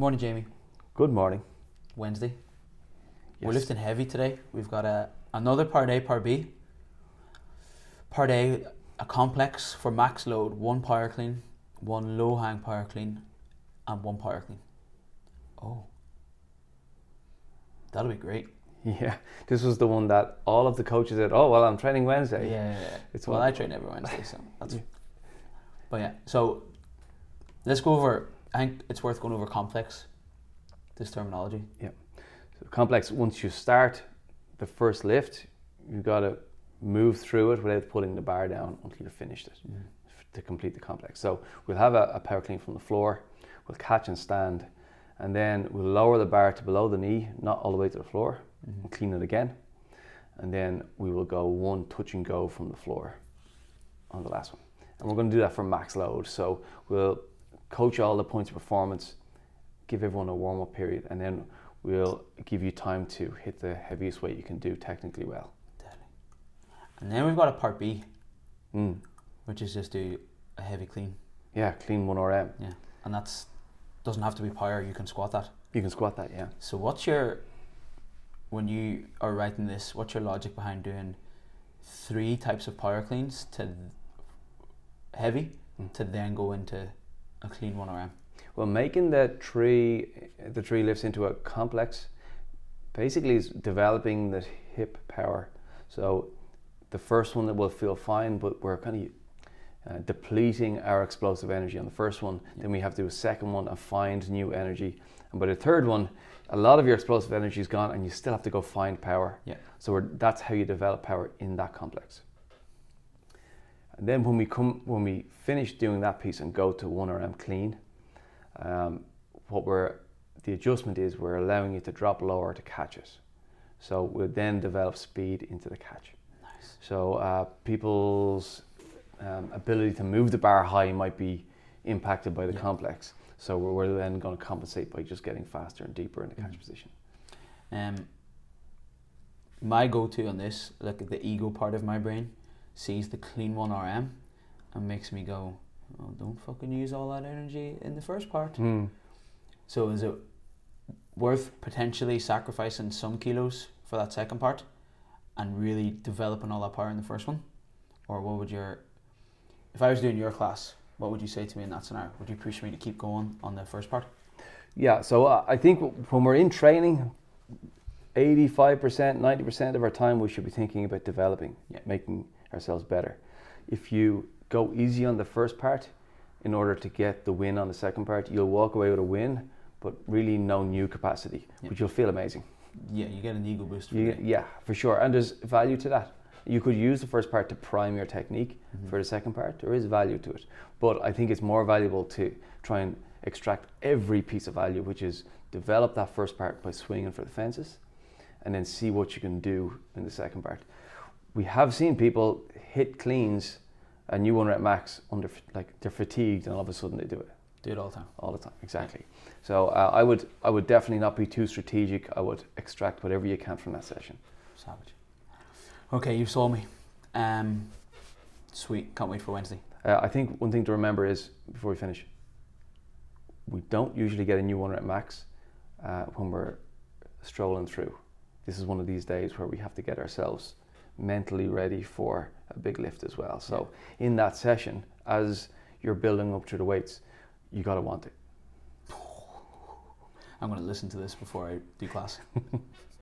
Morning, Jamie. Good morning. Wednesday. We're lifting heavy today. We've got a another part A, part B. Part A, a complex for max load, one power clean, one low hang power clean, and one power clean. Oh, that'll be great. Yeah, this was the one that all of the coaches said, "Oh well, I'm training Wednesday." Yeah, It's it's well, one- I train every Wednesday, so that's. Yeah. But yeah, so let's go over. I think it's worth going over complex. This terminology. Yeah. So complex. Once you start the first lift, you've got to move through it without pulling the bar down until you've finished it to complete the complex. So we'll have a, a power clean from the floor. We'll catch and stand, and then we'll lower the bar to below the knee, not all the way to the floor, Mhm. and clean it again. And then we will go one touch and go from the floor on the last one. And we're going to do that for max load. So we'll coach all the points of performance, give everyone a warm up period, and then we'll give you time to hit the heaviest weight you can do technically well. And then we've got a part B, Mm. which is just do a heavy clean. Yeah, clean 1RM. Yeah, and that's doesn't have to be power. You can squat that. You can squat that, yeah. So what's your when you are writing this? What's your logic behind doing three types of power cleans to heavy Mm. to then go into a clean one RM? Well, making the tree, the tree lifts into a complex basically is developing the hip power. So the first one that will feel fine, but we're kind of uh, depleting our explosive energy on the first one. Then we have to do a second one and find new energy. And by the third one, a lot of your explosive energy is gone, and you still have to go find power. Yeah. So we're, that's how you develop power in that complex. And then when we come, when we finish doing that piece and go to one RM clean, um, what we're the adjustment is we're allowing you to drop lower to catch it. So we'll then develop speed into the catch. Nice. So uh, people's um, ability to move the bar high might be impacted by the Yeah. complex. So we're, we're then going to compensate by just getting faster and deeper in the catch Mhm. position. Um, my go-to on this, like the ego part of my brain, sees the clean one RM and makes me go, oh, "Don't fucking use all that energy in the first part." Hmm. So is it worth potentially sacrificing some kilos for that second part and really developing all that power in the first one? Or what would your if I was doing your class, what would you say to me in that scenario? Would you push me to keep going on the first part? Yeah, so uh, I think when we're in training, 85%, 90% of our time we should be thinking about developing, Yeah. making ourselves better. If you go easy on the first part in order to get the win on the second part, you'll walk away with a win, but really no new capacity, Yeah. but you'll feel amazing. Yeah, you get an ego boost. You, yeah, for sure. And there's value to that. You could use the first part to prime your technique Mhm. for the second part. There is value to it. But I think it's more valuable to try and extract every piece of value, which is develop that first part by swinging for the fences and then see what you can do in the second part. We have seen people hit cleans a new one rep max under like they're fatigued and all of a sudden they do it Do it all the time. all the time. Exactly. So uh, I would I would definitely not be too strategic. I would extract whatever you can from that session. Savage. Okay, you saw me. Um, sweet. Can't wait for Wednesday. Uh, I think one thing to remember is before we finish, we don't usually get a new one rep max uh, when we're strolling through. This is one of these days where we have to get ourselves mentally ready for a big lift as well. So in that session, as you're building up to the weights, you got to want it. I'm to listen to this before I do class.